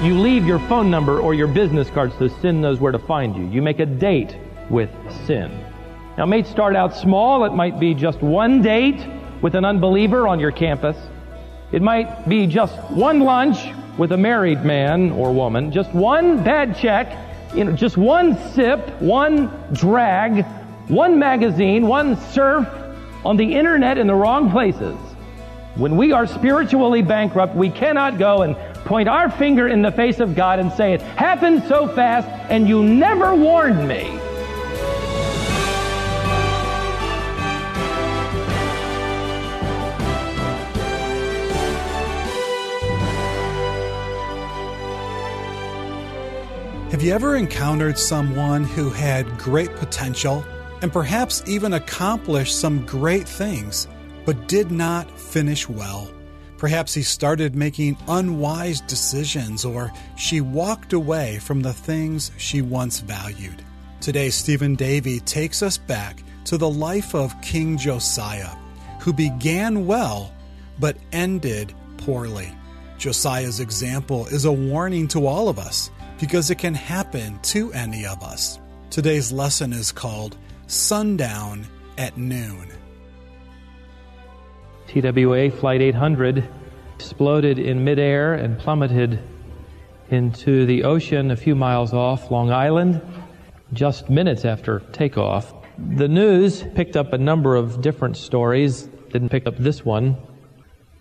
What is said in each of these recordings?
You leave your phone number or your business card so sin knows where to find you. You make a date with sin. Now, it may start out small. It might be just one date with an unbeliever on your campus. It might be just one lunch with a married man or woman, just one bad check, you know, just one sip, one drag, one magazine, one surf on the internet in the wrong places. When we are spiritually bankrupt, we cannot go and point our finger in the face of God and say, It happened so fast and you never warned me. Have you ever encountered someone who had great potential and perhaps even accomplished some great things, but did not finish well? Perhaps he started making unwise decisions or she walked away from the things she once valued. Today, Stephen Davey takes us back to the life of King Josiah, who began well but ended poorly. Josiah's example is a warning to all of us because it can happen to any of us. Today's lesson is called Sundown at Noon. TWA Flight 800 exploded in midair and plummeted into the ocean a few miles off Long Island just minutes after takeoff. The news picked up a number of different stories, didn't pick up this one.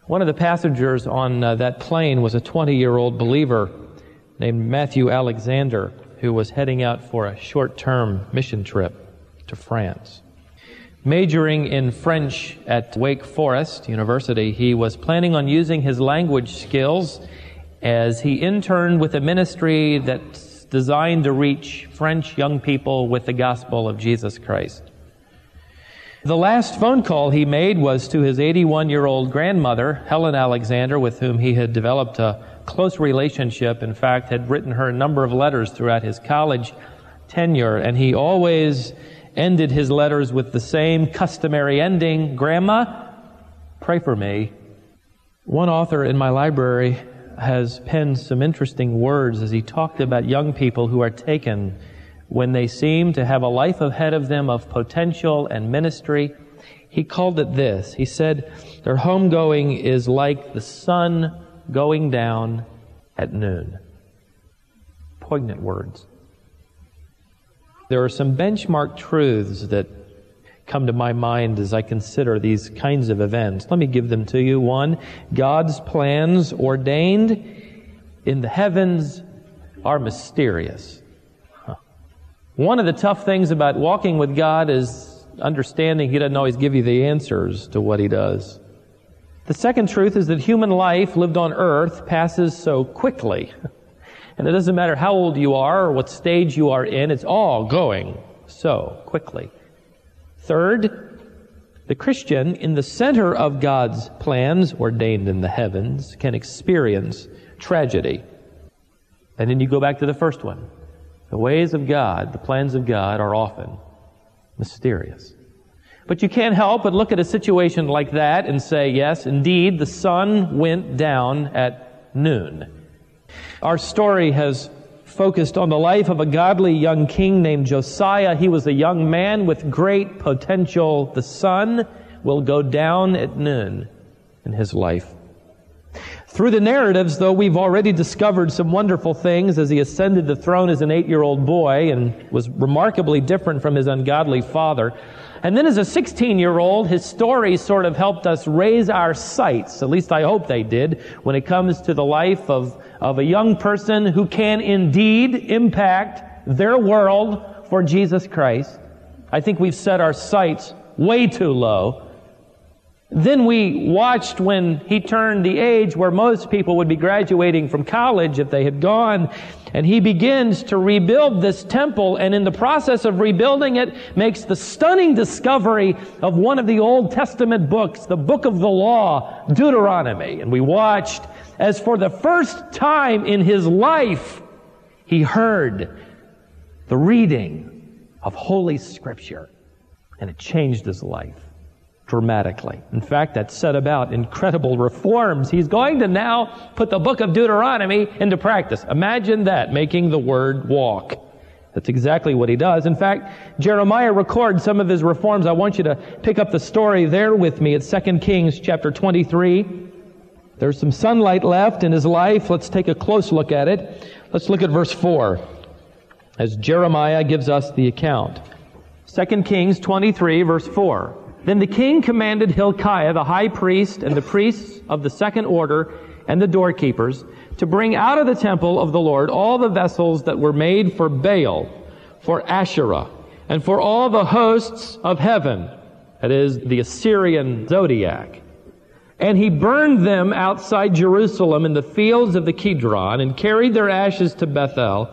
One of the passengers on uh, that plane was a 20 year old believer named Matthew Alexander, who was heading out for a short term mission trip to France. Majoring in French at Wake Forest University, he was planning on using his language skills as he interned with a ministry that's designed to reach French young people with the gospel of Jesus Christ. The last phone call he made was to his 81 year old grandmother, Helen Alexander, with whom he had developed a close relationship. In fact, had written her a number of letters throughout his college tenure, and he always ended his letters with the same customary ending Grandma, pray for me. One author in my library has penned some interesting words as he talked about young people who are taken when they seem to have a life ahead of them of potential and ministry. He called it this. He said, their homegoing is like the sun going down at noon. Poignant words. There are some benchmark truths that come to my mind as I consider these kinds of events. Let me give them to you. One, God's plans ordained in the heavens are mysterious. Huh. One of the tough things about walking with God is understanding He doesn't always give you the answers to what He does. The second truth is that human life lived on earth passes so quickly. And it doesn't matter how old you are or what stage you are in, it's all going so quickly. Third, the Christian in the center of God's plans ordained in the heavens can experience tragedy. And then you go back to the first one. The ways of God, the plans of God are often mysterious. But you can't help but look at a situation like that and say, yes, indeed, the sun went down at noon. Our story has focused on the life of a godly young king named Josiah. He was a young man with great potential. The sun will go down at noon in his life. Through the narratives, though, we've already discovered some wonderful things as he ascended the throne as an eight year old boy and was remarkably different from his ungodly father. And then as a 16 year old, his stories sort of helped us raise our sights. At least I hope they did when it comes to the life of, of a young person who can indeed impact their world for Jesus Christ. I think we've set our sights way too low. Then we watched when he turned the age where most people would be graduating from college if they had gone. And he begins to rebuild this temple and in the process of rebuilding it makes the stunning discovery of one of the Old Testament books, the book of the law, Deuteronomy. And we watched as for the first time in his life, he heard the reading of Holy Scripture and it changed his life. Dramatically. In fact, that set about incredible reforms. He's going to now put the book of Deuteronomy into practice. Imagine that, making the word walk. That's exactly what he does. In fact, Jeremiah records some of his reforms. I want you to pick up the story there with me at 2 Kings chapter 23. There's some sunlight left in his life. Let's take a close look at it. Let's look at verse 4 as Jeremiah gives us the account. 2 Kings 23 verse 4. Then the king commanded Hilkiah, the high priest, and the priests of the second order, and the doorkeepers, to bring out of the temple of the Lord all the vessels that were made for Baal, for Asherah, and for all the hosts of heaven, that is, the Assyrian zodiac. And he burned them outside Jerusalem in the fields of the Kidron, and carried their ashes to Bethel.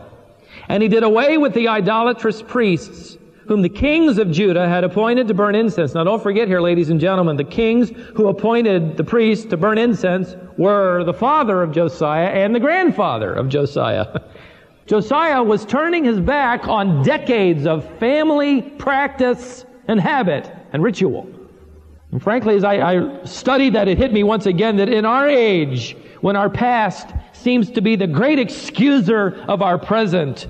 And he did away with the idolatrous priests whom the kings of Judah had appointed to burn incense. Now don't forget here, ladies and gentlemen, the kings who appointed the priests to burn incense were the father of Josiah and the grandfather of Josiah. Josiah was turning his back on decades of family practice and habit and ritual. And frankly, as I, I studied that, it hit me once again that in our age, when our past seems to be the great excuser of our present,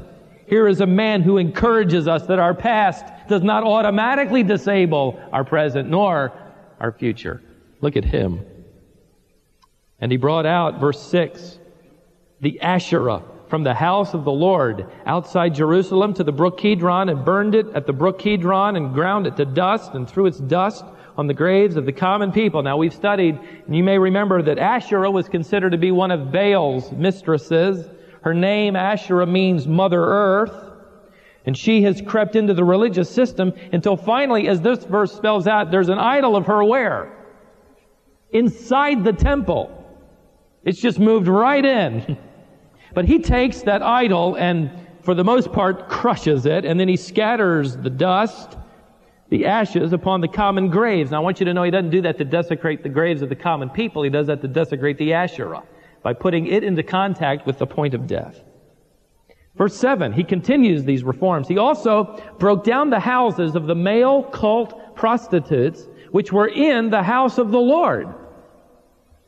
here is a man who encourages us that our past does not automatically disable our present nor our future. Look at him. And he brought out, verse 6, the Asherah from the house of the Lord outside Jerusalem to the brook Kidron and burned it at the brook Kidron and ground it to dust and threw its dust on the graves of the common people. Now we've studied, and you may remember that Asherah was considered to be one of Baal's mistresses. Her name, Asherah, means Mother Earth. And she has crept into the religious system until finally, as this verse spells out, there's an idol of her where? Inside the temple. It's just moved right in. But he takes that idol and, for the most part, crushes it, and then he scatters the dust, the ashes upon the common graves. Now I want you to know he doesn't do that to desecrate the graves of the common people. He does that to desecrate the Asherah by putting it into contact with the point of death. Verse 7, he continues these reforms. He also broke down the houses of the male cult prostitutes which were in the house of the Lord.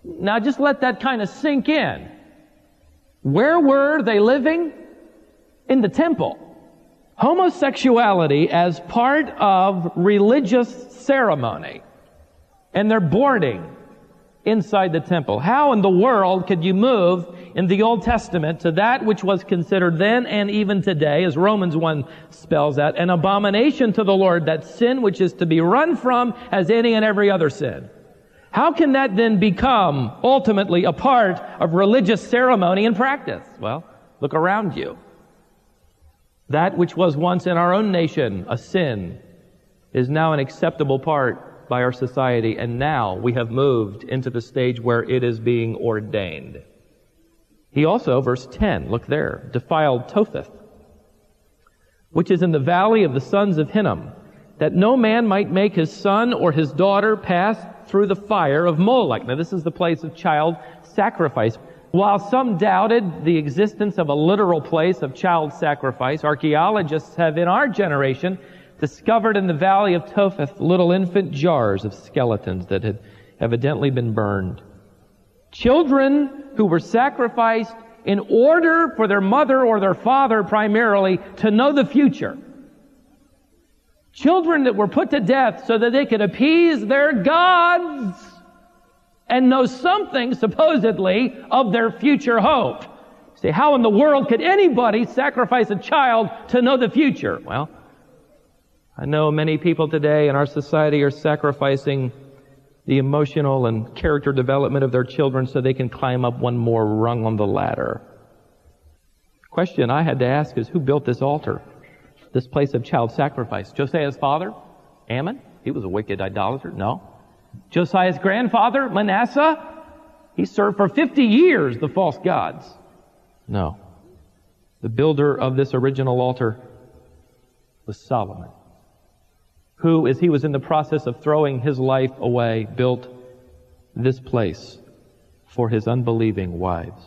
Now just let that kind of sink in. Where were they living? In the temple. Homosexuality as part of religious ceremony. And they're boarding inside the temple. How in the world could you move in the Old Testament to that which was considered then and even today, as Romans 1 spells out, an abomination to the Lord, that sin which is to be run from as any and every other sin? How can that then become ultimately a part of religious ceremony and practice? Well, look around you. That which was once in our own nation a sin is now an acceptable part by our society, and now we have moved into the stage where it is being ordained. He also, verse 10, look there, defiled Topheth, which is in the valley of the sons of Hinnom, that no man might make his son or his daughter pass through the fire of Molech. Now, this is the place of child sacrifice. While some doubted the existence of a literal place of child sacrifice, archaeologists have in our generation discovered in the valley of Topheth little infant jars of skeletons that had evidently been burned. Children who were sacrificed in order for their mother or their father primarily to know the future. Children that were put to death so that they could appease their gods and know something, supposedly, of their future hope. Say, how in the world could anybody sacrifice a child to know the future? Well, I know many people today in our society are sacrificing the emotional and character development of their children so they can climb up one more rung on the ladder. Question I had to ask is who built this altar? This place of child sacrifice? Josiah's father? Amon? He was a wicked idolater? No. Josiah's grandfather? Manasseh? He served for 50 years the false gods? No. The builder of this original altar was Solomon who, as he was in the process of throwing his life away, built this place for his unbelieving wives.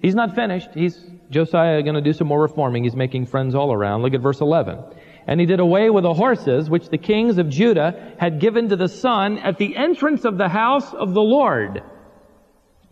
He's not finished. He's, Josiah going to do some more reforming. He's making friends all around. Look at verse 11. And he did away with the horses which the kings of Judah had given to the sun at the entrance of the house of the Lord.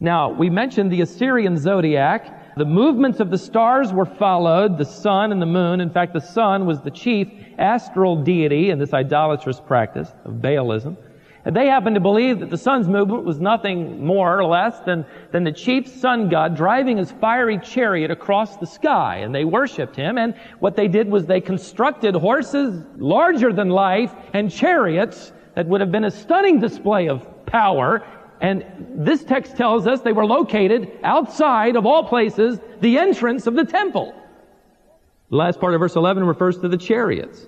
Now, we mentioned the Assyrian zodiac. The movements of the stars were followed, the sun and the moon. In fact, the sun was the chief astral deity in this idolatrous practice of Baalism. And they happened to believe that the sun's movement was nothing more or less than, than the chief sun god driving his fiery chariot across the sky. And they worshiped him. And what they did was they constructed horses larger than life and chariots that would have been a stunning display of power. And this text tells us they were located outside of all places, the entrance of the temple. The last part of verse 11 refers to the chariots.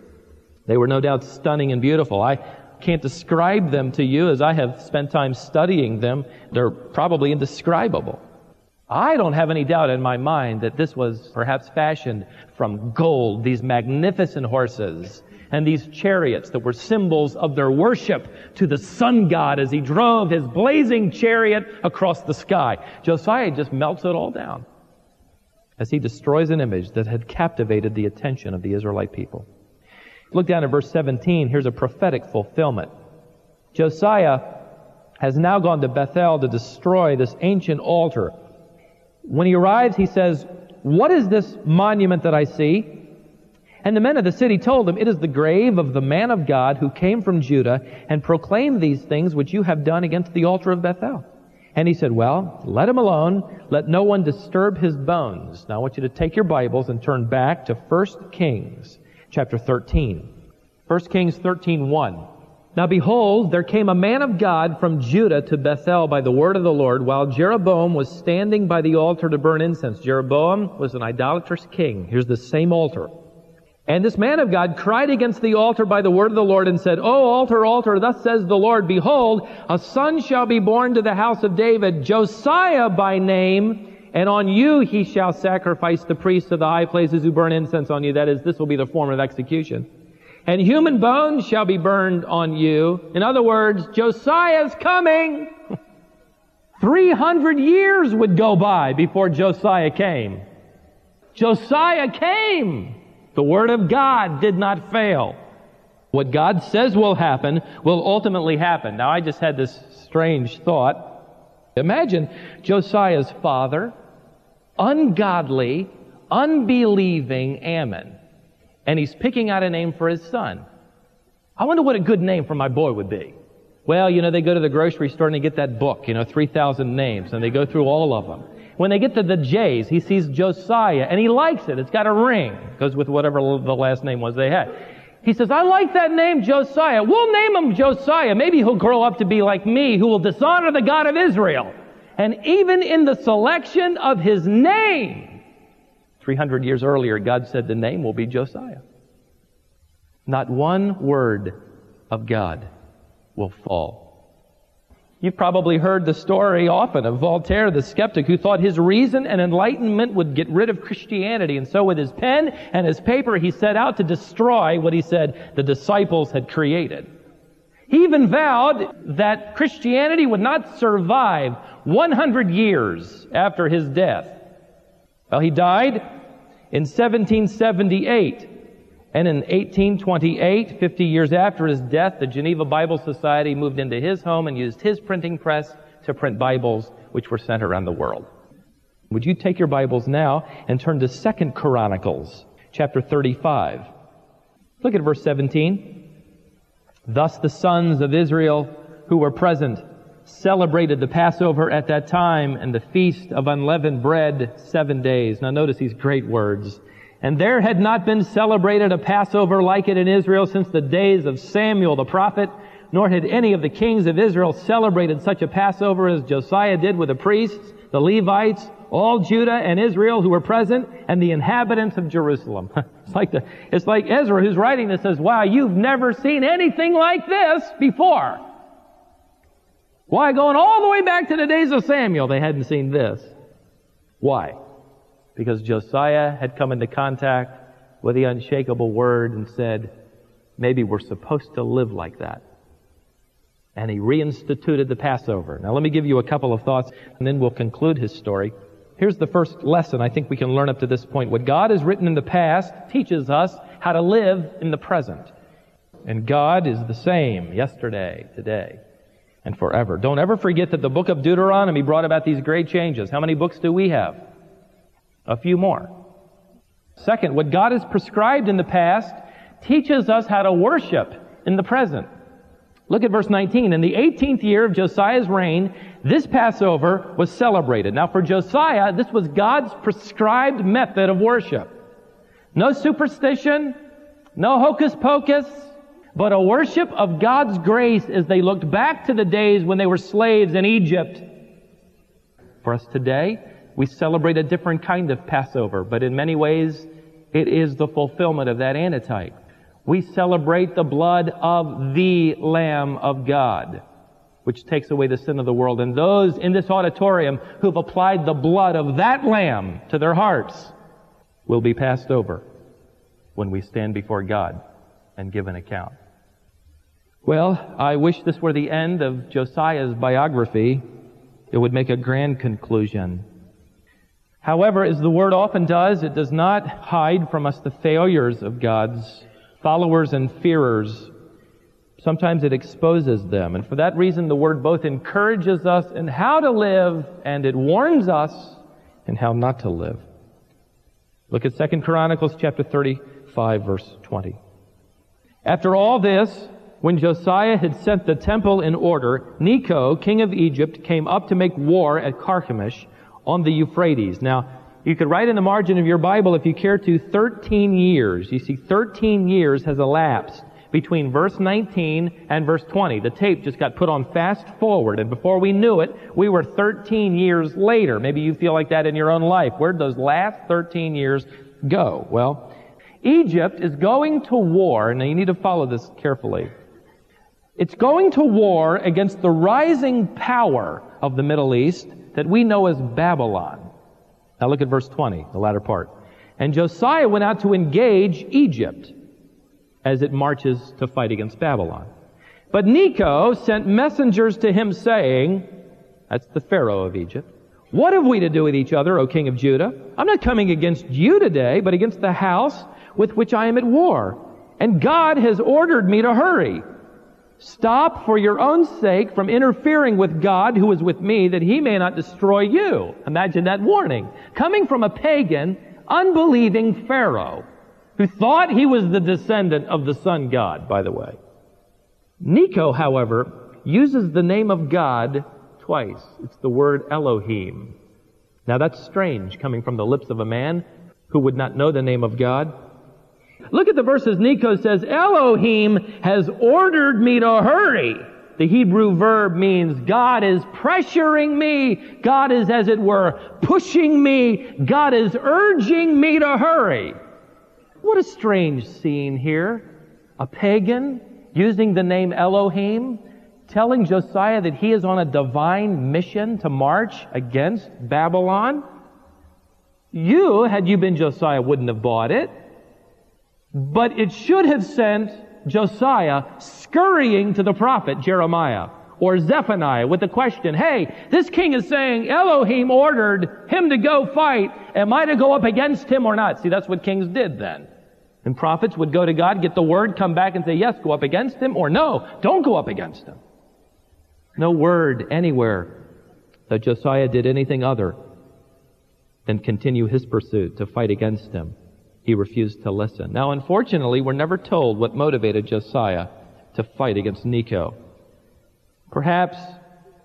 They were no doubt stunning and beautiful. I, can't describe them to you as I have spent time studying them. They're probably indescribable. I don't have any doubt in my mind that this was perhaps fashioned from gold, these magnificent horses and these chariots that were symbols of their worship to the sun god as he drove his blazing chariot across the sky. Josiah just melts it all down as he destroys an image that had captivated the attention of the Israelite people. Look down at verse 17. Here's a prophetic fulfillment. Josiah has now gone to Bethel to destroy this ancient altar. When he arrives, he says, What is this monument that I see? And the men of the city told him, It is the grave of the man of God who came from Judah and proclaimed these things which you have done against the altar of Bethel. And he said, Well, let him alone. Let no one disturb his bones. Now I want you to take your Bibles and turn back to 1 Kings chapter 13. 1 Kings 13, 1. Now behold, there came a man of God from Judah to Bethel by the word of the Lord, while Jeroboam was standing by the altar to burn incense. Jeroboam was an idolatrous king. Here's the same altar. And this man of God cried against the altar by the word of the Lord and said, O altar, altar, thus says the Lord, Behold, a son shall be born to the house of David, Josiah by name, and on you he shall sacrifice the priests of the high places who burn incense on you. That is, this will be the form of execution. And human bones shall be burned on you. In other words, Josiah's coming. 300 years would go by before Josiah came. Josiah came. The word of God did not fail. What God says will happen will ultimately happen. Now I just had this strange thought. Imagine Josiah's father ungodly, unbelieving Amon. And he's picking out a name for his son. I wonder what a good name for my boy would be. Well, you know, they go to the grocery store and they get that book, you know, 3,000 names, and they go through all of them. When they get to the J's, he sees Josiah, and he likes it. It's got a ring. Goes with whatever the last name was they had. He says, I like that name, Josiah. We'll name him Josiah. Maybe he'll grow up to be like me, who will dishonor the God of Israel. And even in the selection of his name, 300 years earlier, God said the name will be Josiah. Not one word of God will fall. You've probably heard the story often of Voltaire, the skeptic, who thought his reason and enlightenment would get rid of Christianity. And so with his pen and his paper, he set out to destroy what he said the disciples had created. He even vowed that Christianity would not survive 100 years after his death. Well, he died in 1778. And in 1828, 50 years after his death, the Geneva Bible Society moved into his home and used his printing press to print Bibles, which were sent around the world. Would you take your Bibles now and turn to Second Chronicles, chapter 35. Look at verse 17. Thus the sons of Israel who were present celebrated the Passover at that time and the feast of unleavened bread seven days. Now notice these great words. And there had not been celebrated a Passover like it in Israel since the days of Samuel the prophet, nor had any of the kings of Israel celebrated such a Passover as Josiah did with the priests, the Levites, all Judah and Israel who were present, and the inhabitants of Jerusalem. it's like the, it's like Ezra who's writing this says, wow, you've never seen anything like this before. Why? Going all the way back to the days of Samuel, they hadn't seen this. Why? Because Josiah had come into contact with the unshakable word and said, maybe we're supposed to live like that. And he reinstituted the Passover. Now let me give you a couple of thoughts and then we'll conclude his story. Here's the first lesson I think we can learn up to this point. What God has written in the past teaches us how to live in the present. And God is the same yesterday, today, and forever. Don't ever forget that the book of Deuteronomy brought about these great changes. How many books do we have? A few more. Second, what God has prescribed in the past teaches us how to worship in the present. Look at verse 19. In the 18th year of Josiah's reign, this Passover was celebrated. Now for Josiah, this was God's prescribed method of worship. No superstition, no hocus pocus, but a worship of God's grace as they looked back to the days when they were slaves in Egypt. For us today, we celebrate a different kind of Passover, but in many ways, it is the fulfillment of that antitype. We celebrate the blood of the Lamb of God, which takes away the sin of the world. And those in this auditorium who've applied the blood of that Lamb to their hearts will be passed over when we stand before God and give an account. Well, I wish this were the end of Josiah's biography. It would make a grand conclusion. However, as the Word often does, it does not hide from us the failures of God's followers and fearers. Sometimes it exposes them. And for that reason, the Word both encourages us in how to live and it warns us in how not to live. Look at 2 Chronicles chapter 35 verse 20. After all this, when Josiah had set the temple in order, Necho, king of Egypt, came up to make war at Carchemish on the Euphrates. Now, you could write in the margin of your Bible, if you care to, 13 years. You see, 13 years has elapsed between verse 19 and verse 20. The tape just got put on fast forward, and before we knew it, we were 13 years later. Maybe you feel like that in your own life. Where'd those last 13 years go? Well, Egypt is going to war, and you need to follow this carefully. It's going to war against the rising power of the Middle East that we know as Babylon. Now look at verse 20, the latter part. And Josiah went out to engage Egypt as it marches to fight against Babylon. But Necho sent messengers to him saying, that's the Pharaoh of Egypt, what have we to do with each other, O king of Judah? I'm not coming against you today, but against the house with which I am at war. And God has ordered me to hurry. Stop for your own sake from interfering with God who is with me that he may not destroy you. Imagine that warning. Coming from a pagan, unbelieving Pharaoh who thought he was the descendant of the sun god, by the way. Necho, however, uses the name of God twice. It's the word Elohim. Now that's strange coming from the lips of a man who would not know the name of God. Look at the verses Necho says, Elohim has ordered me to hurry. The Hebrew verb means God is pressuring me. God is, as it were, pushing me. God is urging me to hurry. What a strange scene here. A pagan using the name Elohim, telling Josiah that he is on a divine mission to march against Babylon. You, had you been Josiah, wouldn't have bought it. But it should have sent Josiah scurrying to the prophet Jeremiah or Zephaniah with the question, hey, this king is saying Elohim ordered him to go fight. Am I to go up against him or not? See, that's what kings did then. And prophets would go to God, get the word, come back and say, yes, go up against him, or no, don't go up against him. No word anywhere that Josiah did anything other than continue his pursuit to fight against him he refused to listen. Now, unfortunately, we're never told what motivated Josiah to fight against Necho. Perhaps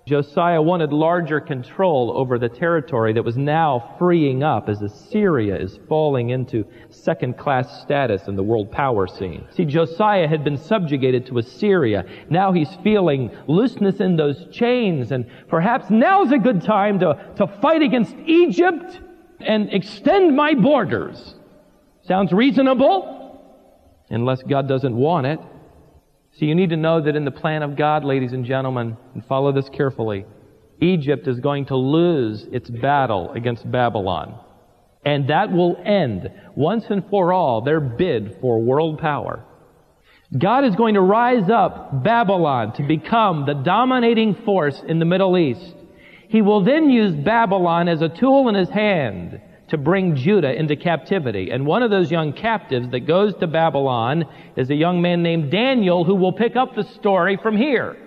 Josiah wanted larger control over the territory that was now freeing up as Assyria is falling into second class status in the world power scene. See, Josiah had been subjugated to Assyria. Now he's feeling looseness in those chains and perhaps now's a good time to, to fight against Egypt and extend my borders. Sounds reasonable, unless God doesn't want it. So you need to know that in the plan of God, ladies and gentlemen, and follow this carefully, Egypt is going to lose its battle against Babylon. And that will end once and for all their bid for world power. God is going to rise up Babylon to become the dominating force in the Middle East. He will then use Babylon as a tool in his hand to bring Judah into captivity. And one of those young captives that goes to Babylon is a young man named Daniel who will pick up the story from here.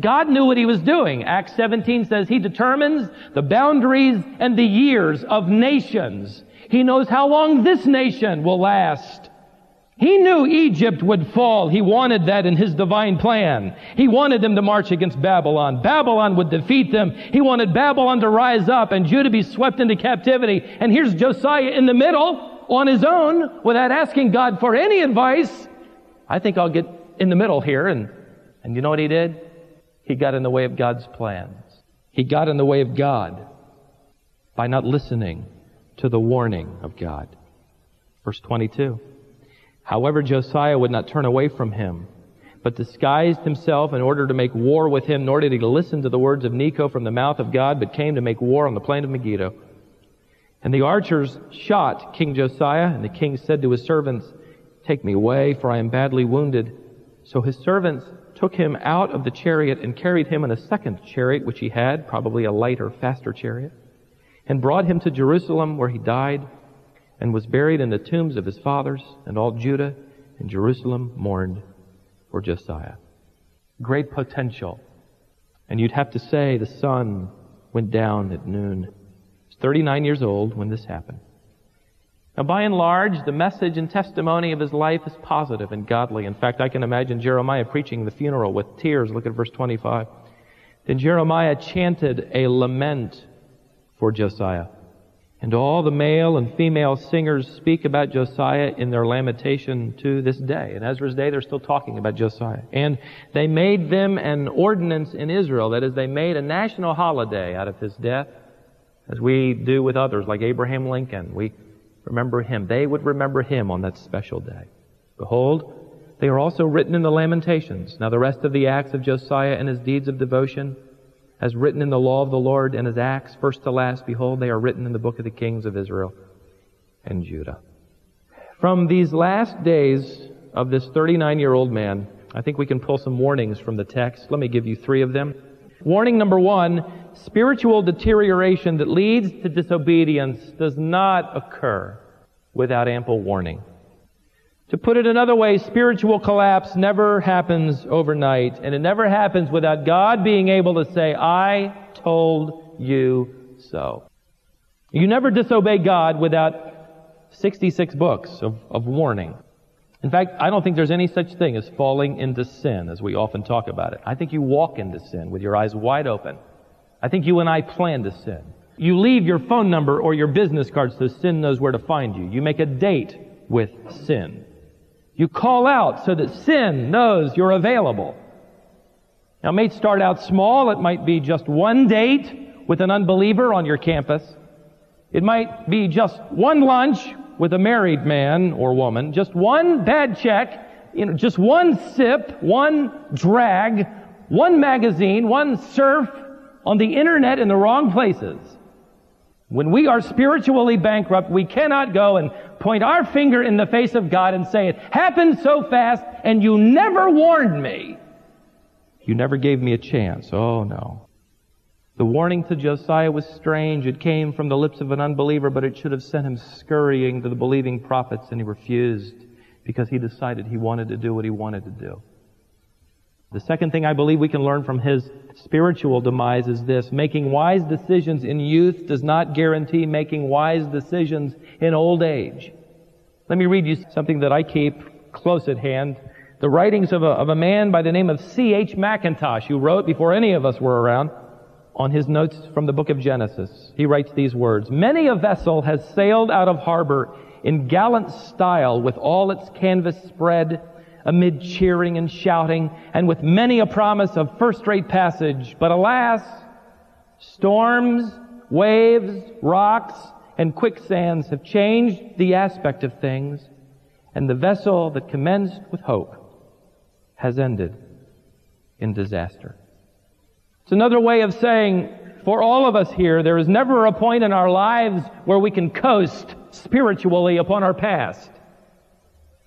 God knew what he was doing. Acts 17 says he determines the boundaries and the years of nations. He knows how long this nation will last. He knew Egypt would fall. He wanted that in his divine plan. He wanted them to march against Babylon. Babylon would defeat them. He wanted Babylon to rise up and Judah be swept into captivity. And here's Josiah in the middle on his own without asking God for any advice. I think I'll get in the middle here. And, and you know what he did? He got in the way of God's plans. He got in the way of God by not listening to the warning of God. Verse 22. However, Josiah would not turn away from him, but disguised himself in order to make war with him, nor did he listen to the words of Necho from the mouth of God, but came to make war on the plain of Megiddo. And the archers shot King Josiah, and the king said to his servants, Take me away, for I am badly wounded. So his servants took him out of the chariot and carried him in a second chariot which he had, probably a lighter, faster chariot, and brought him to Jerusalem where he died and was buried in the tombs of his fathers, and all Judah and Jerusalem mourned for Josiah. Great potential. And you'd have to say the sun went down at noon. He was 39 years old when this happened. Now, by and large, the message and testimony of his life is positive and godly. In fact, I can imagine Jeremiah preaching the funeral with tears. Look at verse 25. Then Jeremiah chanted a lament for Josiah. And all the male and female singers speak about Josiah in their lamentation to this day. In Ezra's day, they're still talking about Josiah. And they made them an ordinance in Israel. That is, they made a national holiday out of his death, as we do with others, like Abraham Lincoln. We remember him. They would remember him on that special day. Behold, they are also written in the Lamentations. Now the rest of the acts of Josiah and his deeds of devotion, as written in the law of the Lord and his acts, first to last, behold, they are written in the book of the kings of Israel and Judah. From these last days of this 39 year old man, I think we can pull some warnings from the text. Let me give you three of them. Warning number one, spiritual deterioration that leads to disobedience does not occur without ample warning. To put it another way, spiritual collapse never happens overnight, and it never happens without God being able to say, I told you so. You never disobey God without 66 books of, of warning. In fact, I don't think there's any such thing as falling into sin as we often talk about it. I think you walk into sin with your eyes wide open. I think you and I plan to sin. You leave your phone number or your business card so sin knows where to find you. You make a date with sin. You call out so that sin knows you're available. Now, it may start out small. It might be just one date with an unbeliever on your campus. It might be just one lunch with a married man or woman, just one bad check, you know, just one sip, one drag, one magazine, one surf on the internet in the wrong places. When we are spiritually bankrupt, we cannot go and point our finger in the face of God and say, it happened so fast and you never warned me. You never gave me a chance. Oh no. The warning to Josiah was strange. It came from the lips of an unbeliever, but it should have sent him scurrying to the believing prophets, and he refused because he decided he wanted to do what he wanted to do. The second thing I believe we can learn from his spiritual demise is this. Making wise decisions in youth does not guarantee making wise decisions in old age. Let me read you something that I keep close at hand. The writings of a, of a man by the name of C.H. Mackintosh, who wrote before any of us were around on his notes from the book of Genesis. He writes these words, Many a vessel has sailed out of harbor in gallant style with all its canvas spread amid cheering and shouting and with many a promise of first-rate passage. But alas, storms, waves, rocks, and quicksands have changed the aspect of things and the vessel that commenced with hope has ended in disaster. It's another way of saying, for all of us here, there is never a point in our lives where we can coast spiritually upon our past.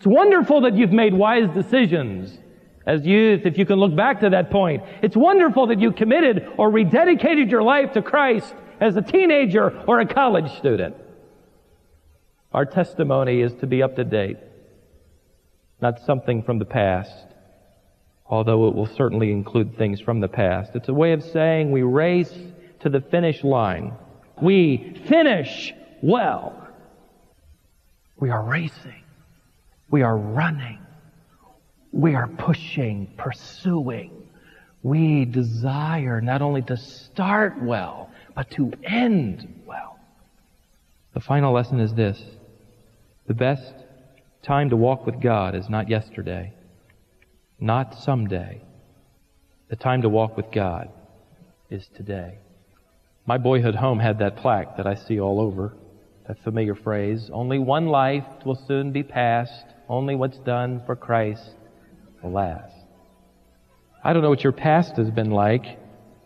It's wonderful that you've made wise decisions as youth, if you can look back to that point. It's wonderful that you committed or rededicated your life to Christ as a teenager or a college student. Our testimony is to be up to date, not something from the past, although it will certainly include things from the past. It's a way of saying we race to the finish line. We finish well. We are racing. We are running. We are pushing, pursuing. We desire not only to start well, but to end well. The final lesson is this. The best time to walk with God is not yesterday, not someday. The time to walk with God is today. My boyhood home had that plaque that I see all over, that familiar phrase, only one life will soon be past, only what's done for Christ will last. I don't know what your past has been like,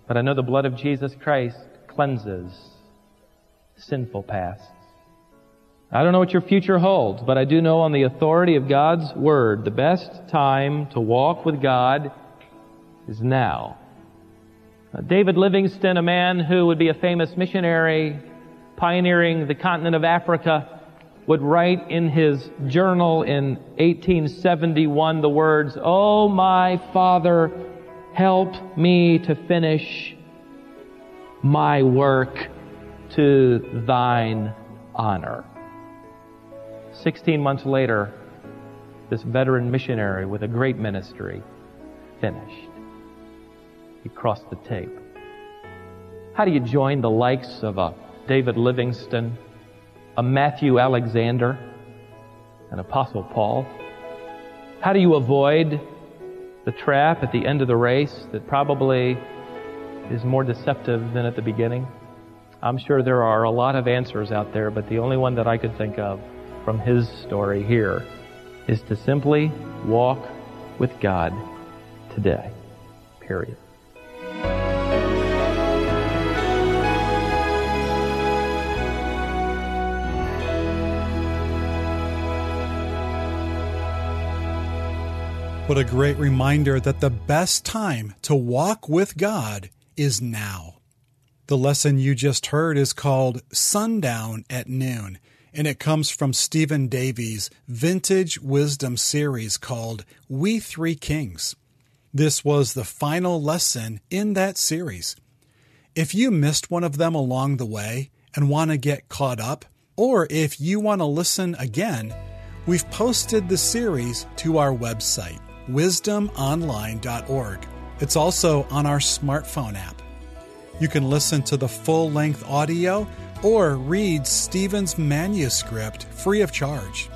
but I know the blood of Jesus Christ cleanses sinful pasts. I don't know what your future holds, but I do know on the authority of God's Word, the best time to walk with God is now. David Livingstone, a man who would be a famous missionary pioneering the continent of Africa, would write in his journal in 1871 the words, Oh, my Father, help me to finish my work to thine honor. Sixteen months later, this veteran missionary with a great ministry finished. He crossed the tape. How do you join the likes of a David Livingstone, a Matthew Alexander, an Apostle Paul? How do you avoid the trap at the end of the race that probably is more deceptive than at the beginning? I'm sure there are a lot of answers out there, but the only one that I could think of from his story here is to simply walk with God today. Period. What a great reminder that the best time to walk with God is now. The lesson you just heard is called Sundown at Noon, and it comes from Stephen Davey's vintage wisdom series called We Three Kings. This was the final lesson in that series. If you missed one of them along the way and want to get caught up, or if you want to listen again, we've posted the series to our website wisdomonline.org. It's also on our smartphone app. You can listen to the full length audio or read Stephen's manuscript free of charge.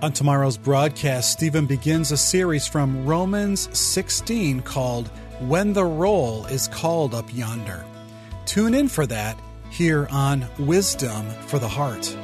On tomorrow's broadcast, Stephen begins a series from Romans 16 called When the Roll is Called Up Yonder. Tune in for that here on Wisdom for the Heart.